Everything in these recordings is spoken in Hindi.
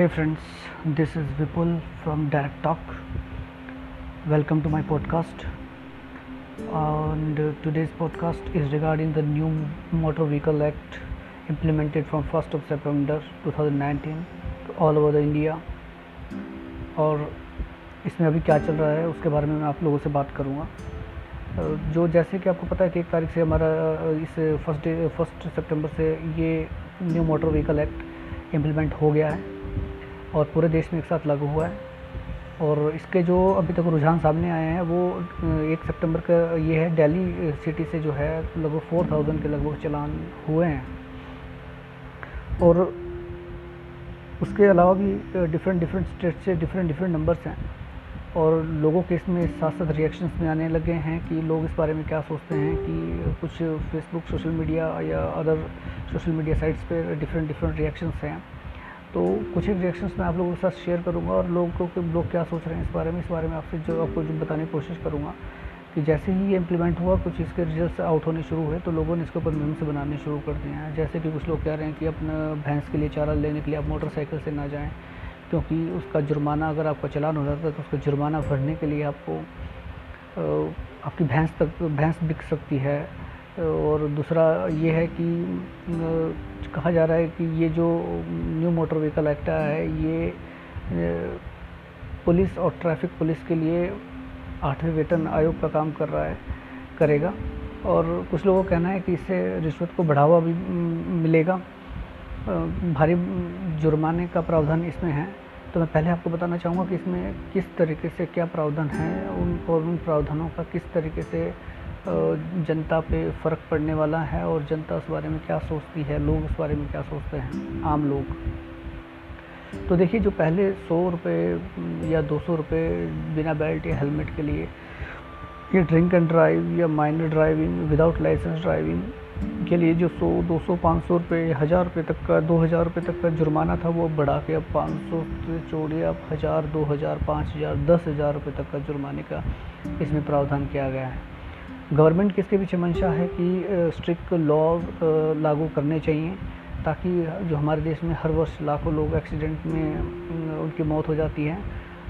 Hey friends, this is Vipul from Direct Talk. Welcome to my podcast. And uh, today's podcast is regarding the new Motor Vehicle Act implemented from 1st of September 2019 all over the India. और इसमें अभी क्या चल रहा है उसके बारे में मैं आप लोगों से बात करूँगा जो जैसे कि आपको पता है कि एक तारीख से हमारा इस फ़र्स्ट फ़र्स्ट सितंबर से ये new motor vehicle act implement हो गया है और पूरे देश में एक साथ लागू हुआ है। और इसके जो अभी तक रुझान सामने आए हैं, वो एक सितंबर का ये है, दिल्ली सिटी से जो है, लगभग फोर थाउज़ेंड के लगभग चलान हुए हैं। और उसके अलावा भी डिफरेंट डिफरेंट स्टेट से डिफरेंट डिफरेंट नंबर्स हैं। और लोगों के इसमें साथ साथ रिएक्शंस में आने लगे हैं कि लोग इस बारे में क्या सोचते हैं कि कुछ फेसबुक सोशल मीडिया या अदर सोशल मीडिया साइट्स पे डिफरेंट डिफरेंट रिएक्शंस हैं। तो कुछ ही रिएक्शंस मैं आप लोगों के साथ शेयर करूँगा और लोगों को लोग क्या सोच रहे हैं इस बारे में। इस बारे में आपसे जो आपको जो बताने की कोशिश करूँगा कि जैसे ही ये इम्प्लीमेंट हुआ, कुछ इसके रिज़ल्ट आउट होने शुरू हुए तो लोगों ने इसके ऊपर मीम्स बनाने शुरू कर दिए हैं। जैसे कि कुछ लोग कह रहे हैं कि अपना भैंस के लिए चारा लेने के लिए आप मोटरसाइकिल से ना जाएँ, क्योंकि उसका जुर्माना अगर आपका चलान हो जाता है तो उसका जुर्माना भरने के लिए आपको आपकी भैंस तक, भैंस बिक सकती है। और दूसरा ये है कि कहा जा रहा है कि ये जो न्यू मोटर व्हीकल एक्ट है, ये पुलिस और ट्रैफ़िक पुलिस के लिए आठवें वेतन आयोग का काम कर रहा है, करेगा। और कुछ लोगों का कहना है कि इससे रिश्वत को बढ़ावा भी मिलेगा। भारी जुर्माने का प्रावधान इसमें है। तो मैं पहले आपको बताना चाहूँगा कि इसमें किस तरीके से क्या प्रावधान है, उन और उन प्रावधानों का किस तरीके से जनता पे फ़र्क पड़ने वाला है और जनता उस बारे में क्या सोचती है, लोग उस बारे में क्या सोचते हैं? आम लोग। तो देखिए, जो पहले सौ रुपये या दो सौ रुपये बिना बेल्ट या हेलमेट के लिए ये ड्रिंक एंड ड्राइव या minor driving, without licence driving के लिए जो सौ, दो सौ, पाँच सौ रुपये, हज़ार रुपये तक का, दो हज़ार रुपये तक का जुर्माना था, वो बढ़ा के अब पाँच सौ से छोड़िए अब हज़ार, दो हज़ार, पाँच हज़ार, दस हज़ार रुपये तक का जुर्माने का इसमें प्रावधान किया गया है। गवर्नमेंट की इसके पीछे मंशा है कि स्ट्रिक्ट लॉ लागू करने चाहिए, ताकि जो हमारे देश में हर वर्ष लाखों लोग एक्सीडेंट में उनकी मौत हो जाती है,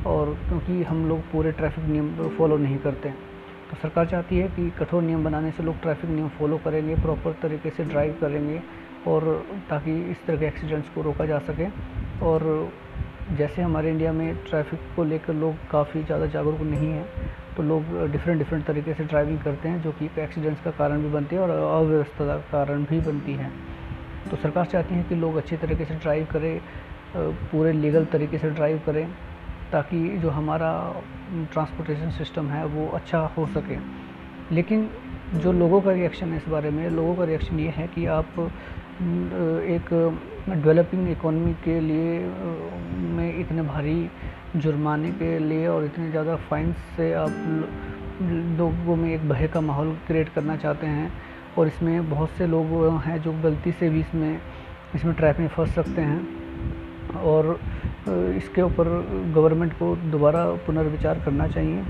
और क्योंकि हम लोग पूरे ट्रैफ़िक नियम फॉलो नहीं करते। तो सरकार चाहती है कि कठोर नियम बनाने से लोग ट्रैफ़िक नियम फॉलो करेंगे प्रॉपर तरीके से ड्राइव करेंगे, और ताकि इस तरह के एक्सीडेंट्स को रोका जा सके, और जैसे हमारे इंडिया में ट्रैफ़िक को लेकर लोग काफ़ी ज़्यादा जागरूक नहीं हैं तो लोग डिफरेंट डिफरेंट तरीके से ड्राइविंग करते हैं, जो कि एक्सीडेंट्स का कारण भी बनती है और अव्यवस्था का कारण भी बनती है। तो सरकार चाहती है कि लोग अच्छी तरीके से ड्राइव करें पूरे लीगल तरीके से ड्राइव करें, ताकि जो हमारा ट्रांसपोर्टेशन सिस्टम है वो अच्छा हो सके। लेकिन जो लोगों का रिएक्शन है इस बारे में, लोगों का रिएक्शन ये है कि आप एक डेवलपिंग इकोनॉमी के लिए में इतने भारी जुर्माने के लिए और इतने ज़्यादा फाइन्स से आप लोगों में एक भय का माहौल क्रिएट करना चाहते हैं और इसमें बहुत से लोग हैं जो गलती से भी इसमें इसमें ट्रैप में फंस सकते हैं और इसके ऊपर गवर्नमेंट को दोबारा पुनर्विचार करना चाहिए।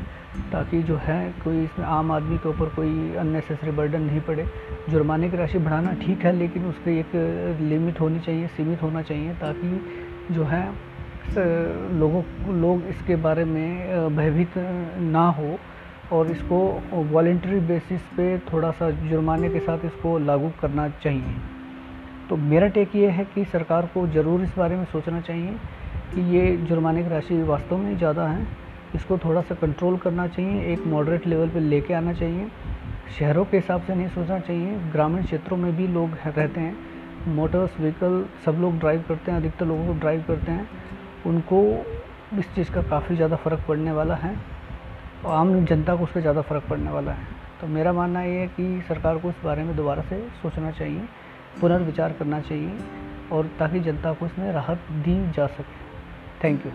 ताकि जो है कोई इसमें आम आदमी के ऊपर कोई अननेसेसरी बर्डन नहीं पड़े। जुर्माने की राशि बढ़ाना ठीक है, लेकिन उसकी एक लिमिट होनी चाहिए, सीमित होना चाहिए ताकि जो है लोगों, लोग इसके बारे में भयभीत ना हो और इसको वॉल्ट्री बेसिस पे थोड़ा सा जुर्माने के साथ इसको लागू करना चाहिए। तो मेरा टेक ये है कि सरकार को ज़रूर इस बारे में सोचना चाहिए कि ये जुर्माने की राशि वास्तव में ज़्यादा है इसको थोड़ा सा कंट्रोल करना चाहिए, एक मॉडरेट लेवल पे लेके आना चाहिए। शहरों के हिसाब से नहीं सोचना चाहिए, ग्रामीण क्षेत्रों में भी लोग रहते हैं। मोटर्स व्हीकल सब लोग ड्राइव करते हैं, अधिकतर लोगों को ड्राइव करते हैं। उनको इस चीज़ का काफ़ी ज़्यादा फ़र्क पड़ने वाला है। और आम जनता को उस पर ज़्यादा फ़र्क पड़ने वाला है। तो मेरा मानना ये है कि सरकार को इस बारे में दोबारा से सोचना चाहिए, पुनर्विचार करना चाहिए और ताकि जनता को इसमें राहत दी जा सके। Thank you